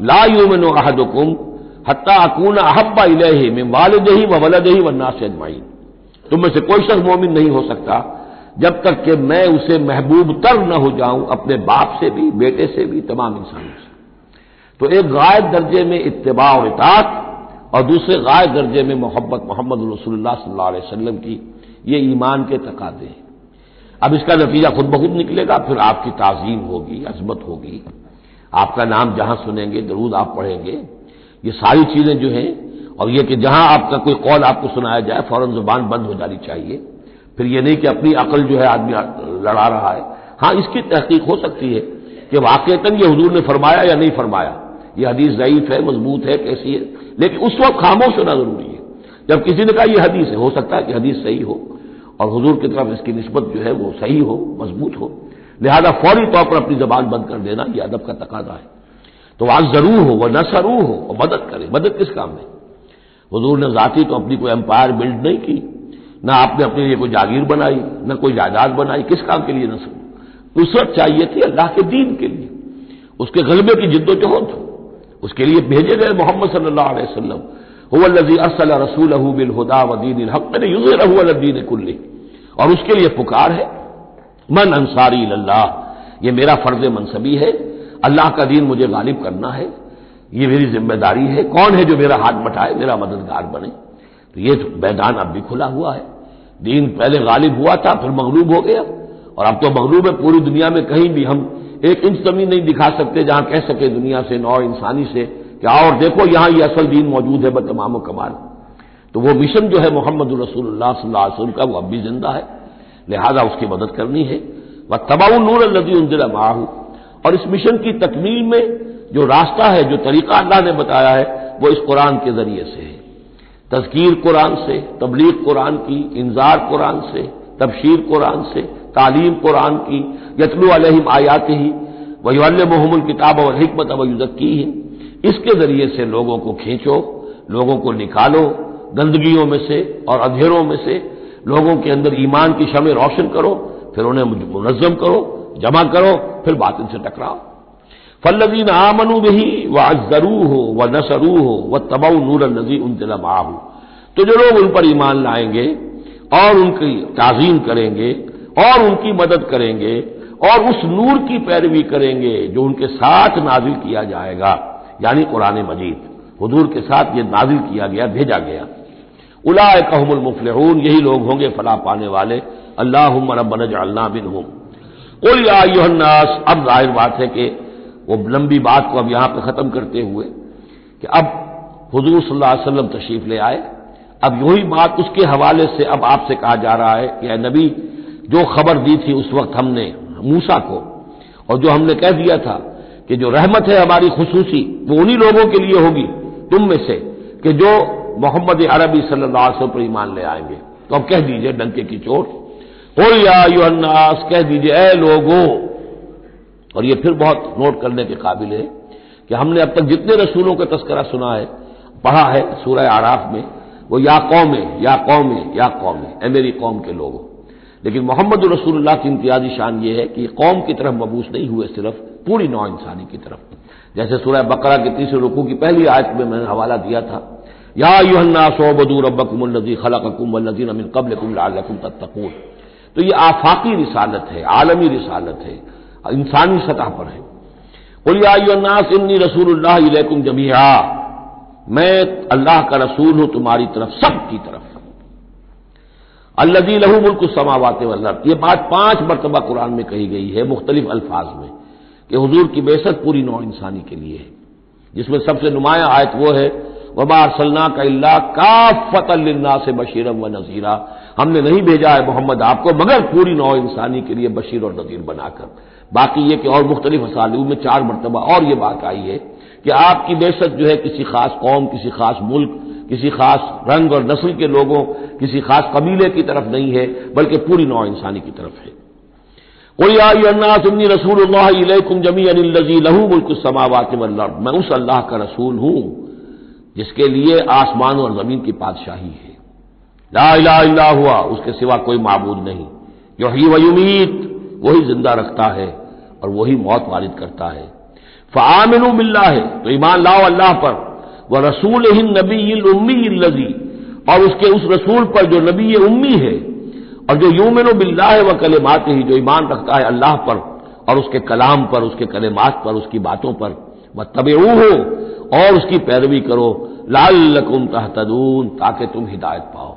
ला यूमिन अहदुकुम हत्ता अकून अहब्बा इलैहि मिन वालिदिही व वलदिही व नास अजमाइन तुम में से कोई शख्स मोमिन नहीं हो सकता, जब तक कि मैं उसे महबूब तर न हो जाऊँ, अपने बाप से भी, बेटे से भी, तमाम इंसानों से। तो एक गायब दर्जे में इत्तबा और इतात और दूसरे गायब दर्जे में मोहब्बत मोहम्मद अलैहि वसल्लम की ये ईमान के तकादे हैं। अब इसका नतीजा खुद बहुत निकलेगा, फिर आपकी ताजीम होगी, अजमत होगी। आपका नाम जहाँ सुनेंगे, दरूद आप पढ़ेंगे। ये सारी चीज़ें जो हैं, और ये कि जहाँ आपका कोई कौल आपको सुनाया जाए, फ़ौरन ज़ुबान बंद हो जानी चाहिए। फिर ये नहीं कि अपनी अकल जो है आदमी लड़ा रहा है। हाँ इसकी तहकीक हो सकती है कि वाकता ये हजूर ने फरमाया या नहीं फरमाया। यह हदीस ज़यीफ है, मज़बूत है, कैसी है। लेकिन उस वक्त खामोश होना ज़रूरी है। जब किसी ने कहा यह हदीस है, हो सकता है कि हदीस सही हो, और हजूर की तरफ़ इसकी नस्बत जो है वो सही हो, मज़बूत हो। लिहाजा फौरी तौर पर अपनी जबान बंद कर देना यह अदब का तकादा है। तो आज ज़रूर हो वह न सरू हो, और मदद करे। मदद किस काम में? हजूर ने जाति तो अपनी कोई एम्पायर बिल्ड नहीं की, ना आपने अपने लिए कोई जागीर बनाई, न कोई जायदाद बनाई, किस काम के लिए न नसर नुसरत चाहिए थी अल्लाह के दीन के लिए। उसके गलबे की जिद्दोजहद उसके लिए भेजे गए मोहम्मद सल्लल्लाहु अलैहि हुवल्लजी अरसल रसूल बिल हुदा वदीन हक युजरदीन कुल्ली। और उसके लिए पुकार है। मन अंसारी अल्लाह ये मेरा फ़र्ज़ मनसबी है। अल्लाह का दीन मुझे गालिब करना है। ये मेरी ज़िम्मेदारी है। कौन है जो मेरा हाथ बटाए, मेरा मददगार बने? तो ये तो मैदान अब भी खुला हुआ है। दीन पहले गालिब हुआ था, फिर मगलूब हो गया। और अब तो मगलूब है, पूरी दुनिया में कहीं भी हम एक इंच ज़मीन नहीं दिखा सकते, जहाँ कह सके दुनिया से, नौ इंसानी से, कि और देखो, यहाँ ये असल दीन मौजूद है, बतमाम कमाल। तो वो मिशन जो है मोहम्मद रसूलुल्लाह सल्लल्लाहु का, वो अब भी ज़िंदा है। लिहाजा उसकी मदद करनी है। वह तबाउ नूर नदी उनजिला माहू। और इस मिशन की तकमील में जो रास्ता है, जो तरीका अल्लाह ने बताया है, वो इस कुरान के ज़रिए से है। तस्कीर कुरान से, तबलीग कुरान की, इंजार कुरान से, तबशीर कुरान से, तालीम कुरान की, यतलू अलहिम आयात ही वही मोहम्मद किताब और हमत अवयुजक्की ही इसके ज़रिए से लोगों को खींचो, लोगों को निकालो, गंदगियों में से और अधेरों में से लोगों के अंदर ईमान की शमें रोशन करो, फिर उन्हें मुनजम करो, जमा करो, फिर बात इनसे टकराओ। फल्लजीन आमनु भी व अजरू हो व नसरू हो व तबाउ नूर नजी उन हो तो जो लोग उन पर ईमान लाएँगे, और उनकी ताजीम करेंगे, और उनकी मदद करेंगे, और उस नूर की पैरवी करेंगे, जो उनके साथ नाजिल किया जाएगा, यानी कुरान मजीद। हजूर के साथ ये नाजिल किया गया, भेजा गया। उलाए कहमुल मुफलहून, यही लोग होंगे फला पाने वाले। अल्लाह रबन जल्ला बिन हूँ कुल यानास अब ज़ाहिर बात है कि वो लंबी बात को अब यहाँ पर खत्म करते हुए कि अब हजूर सल्लल्लाहु तशरीफ़ ले आए। अब यही बात उसके हवाले से अब आपसे कहा जा रहा है कि नबी, जो खबर दी थी उस वक्त हमने, मूसा को, और जो हमने कह दिया था कि जो रहमत है हमारी खसूसी, वो उन्हीं लोगों के लिए होगी, तुम में से, कि जो मोहम्मद अरबी सल्लल्लाहु अलैहि पर ईमान ले आएँगे। तो अब कह दीजिए डंके की चोट। हो या नास कह दीजिए, ए लोगों! और ये फिर बहुत नोट करने के काबिल है कि हमने अब तक जितने रसूलों का तस्करा सुना है, पढ़ा है सूर्य आराफ में, वो या कौम है या कौम है या कौम है ए मेरी कौम के लोगों। लेकिन मोहम्मद रसूलुल्लाह की इम्तियाजी शान ये है कि कौम की तरफ़ मबूस नहीं हुए, सिर्फ़ पूरी नौ इंसानी की तरफ़। जैसे सूर्य बकरा के तीसरे रुकू की पहली आयत में मैंने हवाला दिया था या युहन्ना सोबदू रबकुमजी खलकुम नजीन अमिन कबल कुम तत्तकून। तो ये आफाकी रिसालत है, आलमी रिसालत है, इंसानी सतह पर है। बोलियानास इन्नी रसूलुल्लाह जमिया मैं अल्लाह का रसूल हूँ तुम्हारी तरफ़ सबकी तरफ़। अल्लदी लहू मुल्क समावात वल्लत ये बात पाँच मरतबा कुरान में कही गई है, मुख्तलिफ़ अल्फाज में, कि हजूर की बेसत पूरी नौ इंसानी के लिए है। जिसमें सबसे नुमाया आयत वो है वबा सल्ला का का फतल्ला से बशीरम व नजीरा। हमने नहीं भेजा है मोहम्मद आपको, मगर पूरी नौ इंसानी के लिए बशीर और नजीर बनाकर। बाकी ये कि और मुख्तलिफ़ असालू में चार मरतबा और ये बात आई है कि आपकी बेशत जो है किसी खास कौम, किसी खास मुल्क, किसी खास रंग और नस्ल के लोगों, किसी खास कबीले की तरफ़ नहीं है, बल्कि पूरी नौ इंसानी की तरफ़ है। कोई रसूल जमी अनिलजी लहू मुल्क समावात मैं उस अल्लाह का रसूल हूँ। जिसके लिए आसमान और ज़मीन की बादशाही है। ला इला हुआ, उसके सिवा कोई मबूद नहीं। जो ही वयुमीत वही ज़िंदा रखता है और वही मौत वारिद करता है। फ़ामिन मिल्ला है तो ईमान लाओ अल्लाह पर। वह रसूल हिंद नबी उम्मी लजी और उसके उस रसूल पर जो नबी उम्मी है, और जो यूमिन बिल्ला है वह कलेमात ही जो ईमान रखता है अल्लाह पर, और उसके कलाम पर, उसके कलेमात पर, उसकी बातों पर। वह तब हो और उसकी पैरवी करो लाल लकुम तहतदून, ताकि तुम हिदायत पाओ।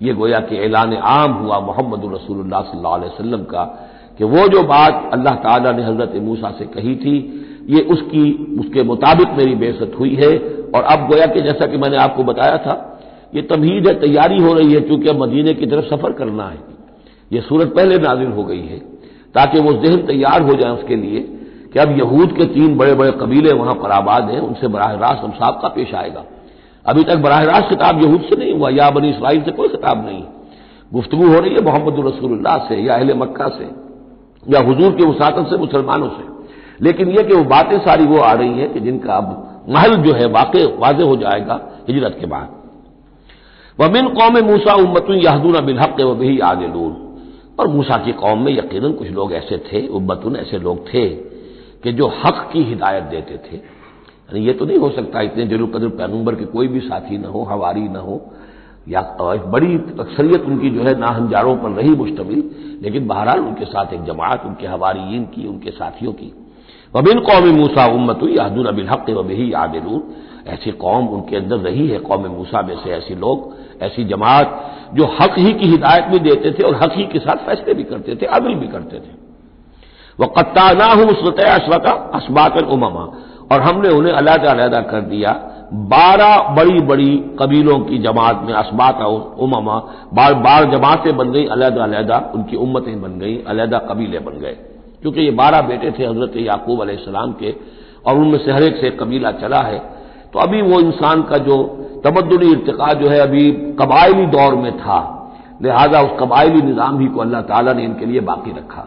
ये गोया कि ऐलान आम हुआ मोहम्मद रसूलुल्लाह सल्लल्लाहु अलैहि वसल्लम का, कि वो जो बात अल्लाह ताला ने हज़रत मूसा से कही थी, ये उसकी, उसके मुताबिक मेरी बेसत हुई है। और अब गोया कि जैसा कि मैंने आपको बताया था, ये तमहीद है, तैयारी हो रही है क्योंकि अब मदीने की तरफ़ सफ़र करना है। ये सूरत पहले नाजिल हो गई है, ताकि वो जहन तैयार हो जाए उसके लिए। कि अब यहूद के तीन बड़े बड़े कबीले वहाँ पर आबाद हैं, उनसे बराह रास्त हम साहब का पेश आएगा। अभी तक बराह रास्त खिताब यहूद से नहीं हुआ, या बनी इसराइल से कोई खिताब नहीं। गुफ्तगु हो रही है मोहम्मद रसूलुल्लाह से, या अहल मक्का से, या हजूर के वसाकत से, मुसलमानों से। लेकिन यह कि वो बातें सारी वो आ रही हैं कि जिनका अब महल जो है वाकई वाजे हो जाएगा हिजरत के बाद। वमिन कौम मूसा उम्मत याहदून बिलहक व भी आदिलून और मूसा की कौम में यकीन कुछ लोग ऐसे थे, उम्मतुन ऐसे लोग थे। कि जो हक की हिदायत देते थे। यानी ये तो नहीं हो सकता इतने ज़रूर कदर पैगंबर के कोई भी साथी न हो, हवारी न हो, या बड़ी अक्सरियत उनकी जो है नाहंजारों पर रही मुश्तमिल, लेकिन बहरहाल उनके साथ एक जमात, उनके हवारीन की, उनके साथियों की। वबिन कौम मूसा उम्मत यादून अबिल हक व बही आदिलून ऐसी कौम उनके अंदर रही है, कौम मूसा में से ऐसे लोग, ऐसी जमात जो हक ही की हिदायत भी देते थे और हक ही के साथ फैसले भी करते थे अदल भी करते थे। वह कत्ता ना हूँ उसरत अशरका असबात उममा। और हमने उन्हें अलहदा अलहदा कर दिया। बारह बड़ी बड़ी कबीलों की जमात में असबात उममा। बार बार जमातें बन गई, अलहदा अलहदा, उनकी उम्मतें बन गई, अलहदा कबीले बन गए। क्योंकि ये बारह बेटे थे हज़रत याकूब अलैहिस्सलाम के, और उनमें से हर एक से कबीला चला है। तो अभी वो इंसान का जो तमदनी इर्तका जो है अभी कबायली दौर में था। लिहाजा उस कबायली निज़ाम ही को अल्लाह ताला ने इनके लिए बाकी रखा।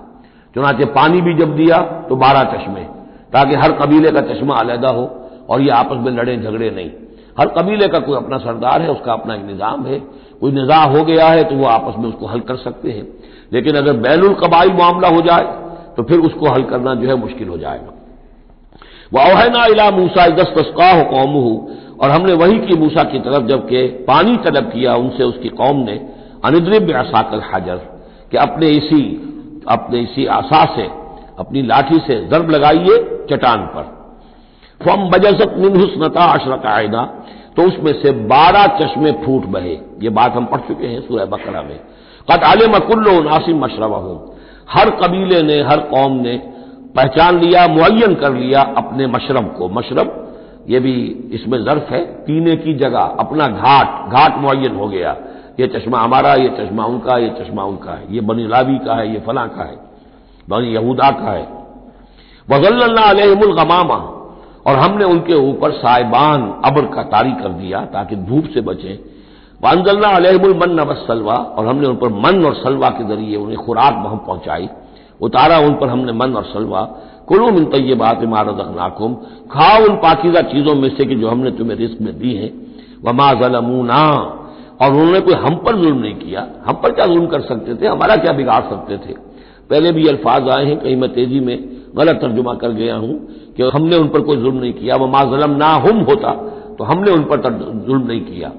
चुनाचे पानी भी जब दिया तो बारह चश्मे, ताकि हर कबीले का चश्मा अलहदा हो और ये आपस में लड़े झगड़े नहीं। हर कबीले का कोई अपना सरदार है, उसका अपना एक निज़ाम है। कोई निज़ा हो गया है तो वो आपस में उसको हल कर सकते हैं। लेकिन अगर बैनुल कबाइल मामला हो जाए तो फिर उसको हल करना जो है मुश्किल हो जाएगा। वह ओहना इला मूसा दस तस्का हो कौम और हमने वही की मूसा की तरफ़, जबकि पानी तलब किया उनसे, उसकी कौम ने। अनिद्रिब असाकल हाजर, कि अपने इसी अपने इसी आशा से, अपनी लाठी से जरब लगाइए चटान पर। फम बजसत अशरत आयदा तो उसमें से बारह चश्मे फूट बहे। ये बात हम पढ़ चुके हैं सूर्य बकरा में। कत आल मकुल्लो नासिम मशरबा हूँ हर कबीले ने, हर कौम ने पहचान लिया मुन कर लिया अपने मशरब को। मशरब, ये भी इसमें जर्फ है। पीने की जगह, अपना घाट घाट मुन हो गया। ये चश्मा हमारा, ये चश्मा उनका, ये चश्मा उनका है। ये बनी लावी का है, ये फला का है, बनी यहूदा का है। वजल्ला अलहमुलगमामा और हमने उनके ऊपर साइबान अबर का तारी कर दिया ताकि धूप से बचें। वानजल्ला अलहमुल मन सलवा, और हमने उन पर मन और सलवा के ज़रिए उन्हें खुराक वहाँ पहुंचाई। उतारा उन पर हमने मन और सलवा। कुलू मिन तय्यबात इमारत नाकुम खाओ उन पाकिजा चीज़ों में से कि जो हमने तुम्हें रिस्क में दी है। वमा जलमूना और उन्होंने कोई हम पर जुल्म नहीं किया। हम पर क्या जुल्म कर सकते थे? हमारा क्या बिगाड़ सकते थे? पहले भी अल्फाज आए हैं, कहीं मैं तेज़ी में गलत तर्जुमा कर गया हूँ कि हमने उन पर कोई जुल्म नहीं किया। वह माँ जलम ना हम होता तो हमने उन पर जुल्म नहीं किया।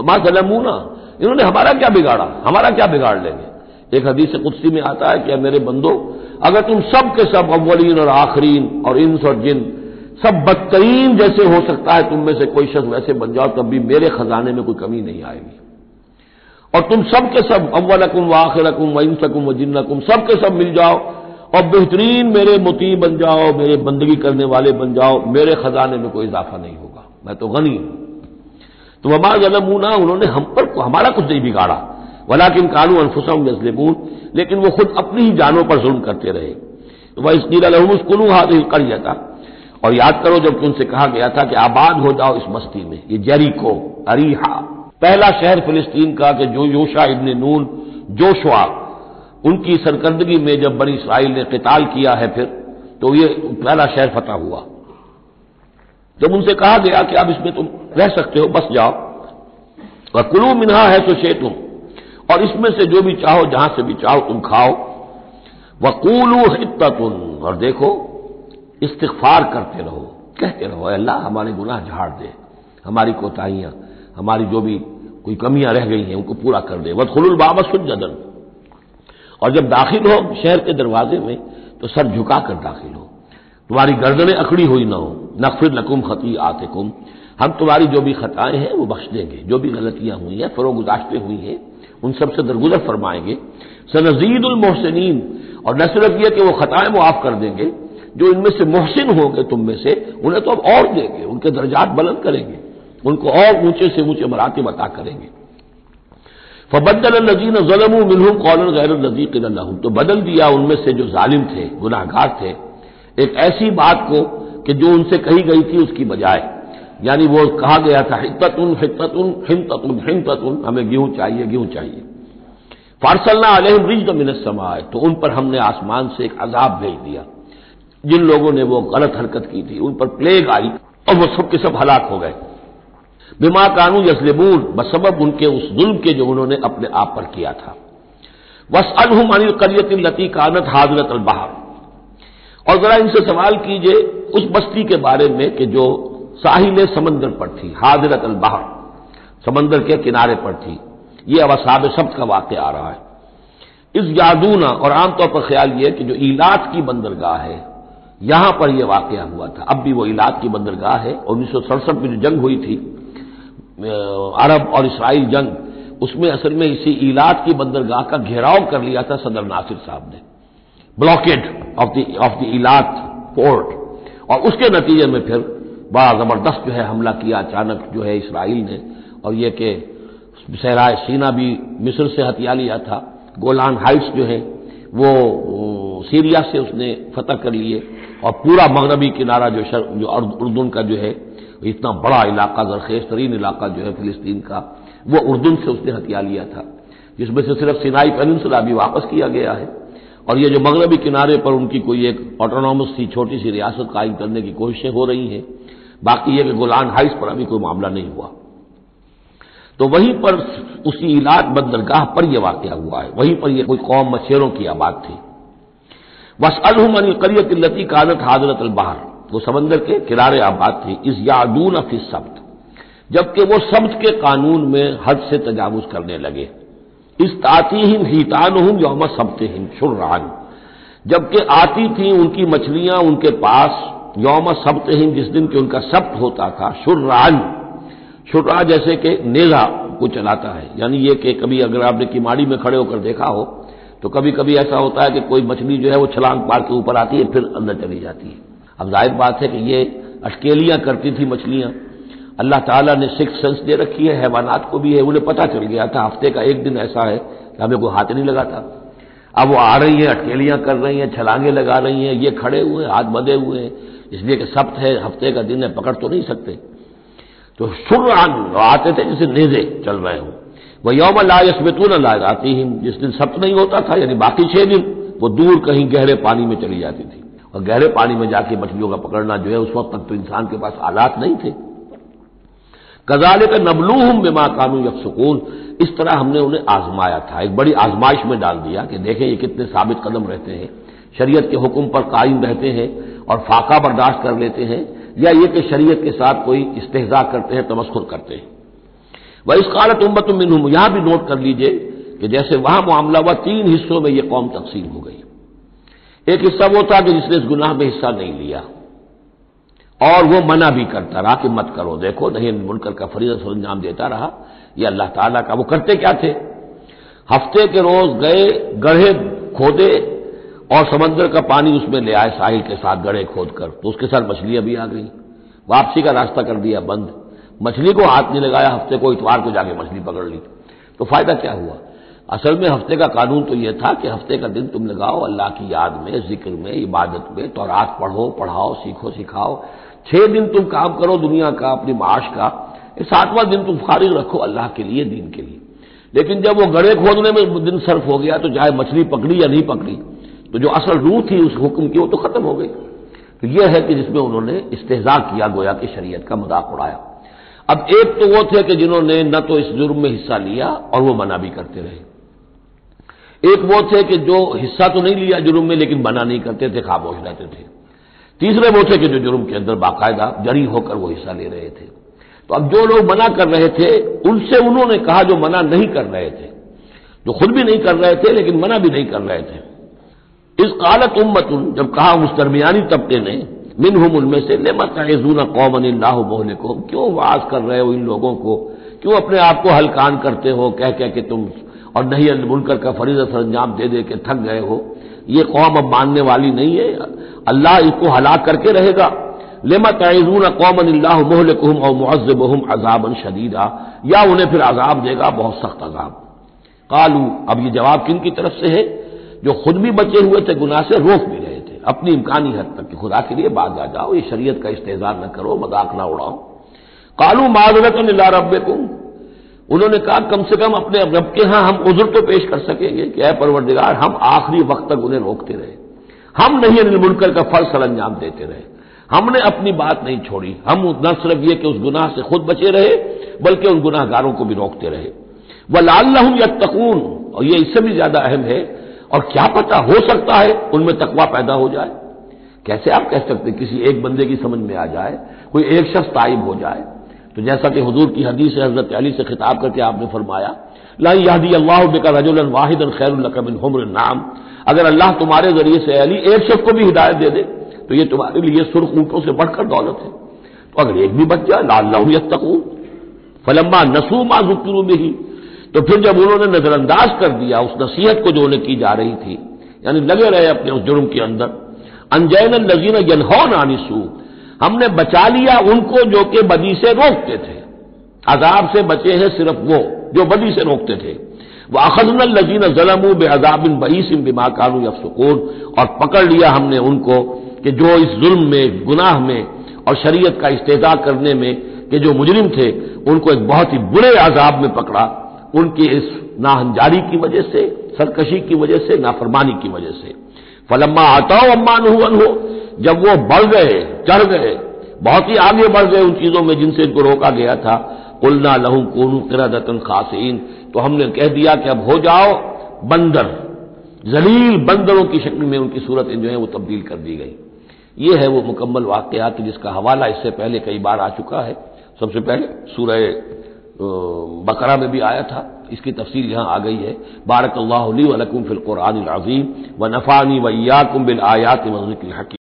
माँ जलमू ना इन्होंने हमारा क्या बिगाड़ा? हमारा क्या बिगाड़ लेंगे? एक हदीस कुत्सी में आता है कि मेरे बंदो, अगर तुम सब के सब अव्वलीन और आखरीन और इंस और जिन, सब बदतरीन जैसे हो सकता है, तुम में से कोई शख्स वैसे बन जाओ, तब भी मेरे खजाने में कोई कमी नहीं आएगी। और तुम सब के सब अव्वलकुम व आखिरकुम व इंसकुम व जिन्नकुम सब के सब मिल जाओ और बेहतरीन मेरे मुती बन जाओ, मेरे बंदगी करने वाले बन जाओ, मेरे खजाने में कोई इजाफा नहीं होगा। मैं तो गनी हूँ। तो वमा जलमूना, उन्होंने हम पर हमारा कुछ नहीं बिगाड़ा। वलाकिन कानू अनफुसम यजलमून, लेकिन वो खुद अपनी ही जानों पर जुल्म करते रहे। तो वह इसकीलकुलू हाथ कर जाता और याद करो जबकि उनसे कहा गया था कि आबाद हो जाओ इस मस्ती में, ये जरीको, अरीहा। पहला शहर फिलिस्तीन का कि जो योशा इबन नून जोशवा उनकी सरकर्दगी में जब बनी इसराइल ने कताल किया है फिर तो ये पहला शहर फतह हुआ। जब उनसे कहा गया कि अब इसमें तुम रह सकते हो, बस जाओ। वह कुलू मिनहा है तो शे तुम, और इसमें से जो भी चाहो, जहाँ से भी चाहो, तुम खाओ। वकूलू हित्तुन और देखो इस्तफार करते रहो, कहते रहो, अल्लाह हमारे गुनाह झाड़ दे, हमारी कोताहियाँ, हमारी जो भी कोई कमियाँ रह गई हैं, उनको पूरा कर दे। वदखुल बाबा सुजदन और जब दाखिल हो शहर के दरवाजे में तो सर झुकाकर दाखिल हो। तुम्हारी गर्दनें अकड़ी हुई ना हो। नकफिर लकुम खती आते कुम हम तुम्हारी जो भी खताएँ हैं, वो बख्श देंगे। जो भी गलतियाँ हुई हैं फरोग गुजाश्ते हुई हैं, उन सबसे दरगुजर फरमाएँगे। सनजीद उलमोहसिन और न सिर्फ़ यह कि वो खताएँ मुआफ कर देंगे, जो इनमें से मोहसिन होंगे तुम में से, उन्हें तो अब और देंगे, उनके दर्जात बुलंद करेंगे। उनको और ऊँचे से ऊँचे मराते बता करेंगे। फबद्दल नजीन जलम मिलहूम कौलन गैर नजीक तो बदल दिया उनमें से जो जालिम थे, गुनाहगार थे। एक ऐसी बात को कि जो उनसे कही गई थी उसकी बजाय। यानी वो कहा गया था हिततुन हिततुन हिमतुन हिमतुन हमें गेहूँ चाहिए गेहूँ चाहिए। फारसलना अलहम रिज मिनत समाए। तो उन पर हमने आसमान से एक अजाब भेज दिया। जिन लोगों ने वो गलत हरकत की थी, उन पर प्लेग आई और वो सब के सब हलाक हो गए। बिमा कानू यसलेबून, बसबब उनके उस जुल्म के जो उन्होंने अपने आप पर किया था। वस अलहम अनिल करियत लती कानत हाजरत अलबहार और जरा इनसे सवाल कीजिए उस बस्ती के बारे में कि जो साहिल समंदर पर थी, हाजरत अलबहार समंदर के किनारे पर थी। ये अवसाब शब्द का वाक्य आ रहा है। इस यादूना, और आमतौर पर ख्याल यह कि जो इलाज की बंदरगाह है, यहाँ पर यह वाक़ हुआ था। अब भी वो इलाज की बंदरगाह है। उन्नीस सौ सड़सठ में जो जंग हुई थी अरब और इसराइल जंग उसमें असल में इसी इलाज की बंदरगाह का घेराव कर लिया था सदर नासिर साहब ने। Blockade of the of the इलाज पोर्ट और उसके नतीजे में फिर बड़ा ज़बरदस्त जो है हमला किया। अचानक जो है इसराइल ने और यह कि सहराय सीना भी मिस्र से हथिया लिया था। गोलान हाइट्स जो है वो सीरिया से उसने फतह कर लिए। और पूरा मगरबी किनारा जो शर, जो उर्दून का जो है इतना बड़ा इलाका जरखेज तरीन इलाका जो है फिलिस्तीन का, वो उर्दून से उसने हथिया लिया था, जिसमें से सिर्फ़ सिनाई पेनिनसुला भी वापस किया गया है। और ये जो मगरबी किनारे पर उनकी कोई एक ऑटोनॉमस सी, छोटी सी रियासत कायम करने की कोशिशें हो रही हैं, बाकी ये कि गोलान हाइट्स पर अभी कोई मामला नहीं हुआ। तो वहीं पर उसी इलाज बंदरगाह पर यह वाक़ हुआ है। वहीं पर यह कोई कौम मछेरों की आबाद थी। बस अलहमन करियत लती कादत हाजरत अलबाहर वो समंदर के किनारे आबाद थी, इस यादून अफी सब्त। जबकि वो सब्त के कानून में हद से तजावुज करने लगे। इस ताती हिम हीतान हूँ यौम सब्त हिम शुर्रान। जबकि आती थी उनकी मछलियाँ उनके पास, यौम सब्त हिम जिस दिन के उनका सब्त होता था, शुर्रान। शुर्रा जैसे कि नेजा को चलाता है। यानी ये कि कभी अगर आपने किमाड़ी में खड़े होकर देखा हो तो कभी कभी ऐसा होता है कि कोई मछली जो है वो छलांग पार के ऊपर आती है, फिर अंदर चली जाती है। अब ज़ाहिर बात है कि ये अटकेलियाँ करती थी मछलियाँ। अल्लाह ताला ने सिक्स सेंस दे रखी है, हैवानात को भी है, उन्हें पता चल गया था, हफ़्ते का एक दिन ऐसा है कि हमें कोई हाथ नहीं लगाता अब वो आ रही है, अटकेलियाँ कर रही हैं, छलांगे लगा रही हैं, ये खड़े हुए हाथ बंधे हुए हैं, इसलिए कि सप्त है, हफ़्ते का दिन है, पकड़ तो नहीं सकते। तो शुर आते थे जैसे नेजे चल रहे हों। वह यौम लायसबतून लाती ही जिस दिन सप्त नहीं होता था, यानी बाकी छह दिन, वो दूर कहीं गहरे पानी में चली जाती थी। और गहरे पानी में जाके मछलियों का पकड़ना जो है, उस वक्त तक तो इंसान के पास आलात नहीं थे। कजाले का नबलूहम बेमा कानू यकसकून इस तरह हमने उन्हें आजमाया था। एक बड़ी आजमाइश में डाल दिया कि देखें ये कितने साबित कदम रहते हैं। शरीयत के हुक्म पर कायम रहते हैं और फाका बर्दाश्त कर लेते हैं, या ये कि शरीयत के साथ कोई इस्तेजा करते हैं, तमस्कुर करते हैं। वह इस कालत उम्मत मिनहम, यहाँ भी नोट कर लीजिए कि जैसे वहाँ मामला हुआ, तीन हिस्सों में यह कौम तकसीम हो गई। एक हिस्सा वो था कि जिसने इस गुनाह में हिस्सा नहीं लिया। और वो मना भी करता रहा कि मत करो, देखो नहीं मुनकर का फरीज सरंजाम देता रहा। ये अल्लाह ताला का, वो करते क्या थे? हफ़्ते के रोज गए, गढ़े खोदे, और समंदर का पानी उसमें ले आए साहिल के साथ गढ़े खोद कर तो उसके साथ मछलियाँ भी आ गई। वापसी का रास्ता कर दिया बंद। मछली को हाथ नहीं लगाया, हफ़्ते को इतवार को जाके मछली पकड़ ली। तो फ़ायदा क्या हुआ? असल में हफ़्ते का कानून तो यह था कि हफ़्ते का दिन तुम लगाओ, अल्लाह की याद में, ज़िक्र में, इबादत में तो रात पढ़ो, पढ़ाओ, सीखो, सिखाओ। छह दिन तुम काम करो दुनिया का, अपनी माश का। सातवां दिन तुम फारिग रखो अल्लाह के लिए, दिन के लिए। लेकिन जब वो गड़े खोदने में दिन सर्फ हो गया तो चाहे मछली पकड़ी या नहीं पकड़ी तो जो असल रूह थी, उस हुक्म की, वो तो खत्म हो गई। तो यह है कि जिसमें उन्होंने इस्तेजा किया, गोया कि शरीयत का मज़ाक उड़ाया। अब एक तो वो थे कि जिन्होंने न तो इस जुर्म में हिस्सा लिया, और वो मना भी करते रहे। एक वो थे कि जो हिस्सा तो नहीं लिया जुर्म में, लेकिन मना नहीं करते थे, खामोश रहते थे। तीसरे वो थे कि जो जुर्म के अंदर बाकायदा जरी होकर वो हिस्सा ले रहे थे। तो अब जो लोग मना कर रहे थे, उनसे उन्होंने कहा जो मना नहीं कर रहे थे। जो खुद भी नहीं कर रहे थे, लेकिन मना भी नहीं कर रहे थे। इस कालत उम्मत जब कहा उस दरमियानी तबके ने मिन हम उनमें से लेमतून कौमन अल्लाह मोहन को क्यों वाज कर रहे हो इन लोगों को? क्यों अपने आप को हलकान करते हो कह कह के तुम और नहीं मुनकर का फरीज सरंजाम दे दे के थक गए हो। ये कौम अब मानने वाली नहीं है। अल्लाह इसको हलाक करके रहेगा। लेमा तयजून कौमन अल्लाह मोहलकुम और मुआजबहम अजाबन शदीदा। या उन्हें फिर अजाब देगा, बहुत सख्त अजाब। कालू, अब ये जवाब किन की तरफ़ से है? जो खुद भी बचे हुए थे, गुनाह से रोक भी रहे थे। अपनी इम्कानी हद तक कि खुदा के लिए बाज जाओ, ये शरीयत का इस्तेजार न करो, मज़ाक ना उड़ाओ। कालू माजरत रब उन्होंने कहा कम से कम अपने रब के यहाँ हम उज्र तो पेश कर सकेंगे कि अः परवरदिगार, हम आखिरी वक्त तक उन्हें रोकते रहे। हम नहीं अनिल मुनकर का फल सर अंजाम देते रहे। हमने अपनी बात नहीं छोड़ी। हम न सिर्फ़ ये कि उस गुनाह से खुद बचे रहे, बल्कि उन गुनाहगारों को भी रोकते रहे। वह लाल या तकून और ये इससे भी ज़्यादा अहम है, और क्या पता हो सकता है उनमें तकवा पैदा हो जाए। कैसे आप कह सकते किसी एक बंदे की समझ में आ जाए, कोई एक शख्स ताइब हो जाए तो जैसा कि हजूर की हदीस हज़रत अली से खिताब करके आपने फरमाया, ला यादी अल्लाह बेका रजुल वाहिद खैरकबिन हमर नाम। अगर अल्लाह तुम्हारे ज़रिए से अली एक शख्स को भी हिदायत दे दे तो ये तुम्हारे लिए सुर्ख ऊंटों से बढ़कर दौलत है। तो अगर एक भी बच जाए लाल तकून फलम्मा नसू माजुक्रू में ही तो फिर जब उन्होंने नजरअंदाज कर दिया उस नसीहत को जो उन्हें की जा रही थी, यानी लगे रहे अपने उस जुर्म के अंदर अनजैन नजीन यनहौन आनिसू। हमने बचा लिया उनको जो कि बदी से रोकते थे। अजाब से बचे हैं सिर्फ़ वो, जो बदी से रोकते थे। वह अखजन लजीन जलमू बे अजाबिन बईसिम बिमा कानू यफसकून, और पकड़ लिया हमने उनको कि जो इस जुल्म में, गुनाह में और शरीयत का इस्तेजा करने में कि जो मुजरिम थे, उनको एक बहुत ही बुरे अजाब में पकड़ा। उनकी इस नाहंजारी की वजह से, सरकशी की वजह से, नाफरमानी की वजह से। फलम्मा आताओ अम्मान हुन हो जब वो बढ़ गए, चढ़ गए, बहुत ही आगे बढ़ गए उन चीज़ों में जिनसे इनको रोका गया था। कुलना लहू कोनू किरादतन खासीन तो हमने कह दिया कि अब हो जाओ बंदर। जलील बंदरों की शक्ल में उनकी सूरत जो है वो तब्दील कर दी गई। ये है वो मुकम्मल वाकयात जिसका हवाला इससे पहले कई बार आ चुका है। सबसे पहले सूरह बकरा में भी आया था। इसकी तफसील यहाँ आ गई है। बारक अल्लाकुम फिल कुरान अजीम। व नफ़ानी वैयाकुम बिल आयात हकीम।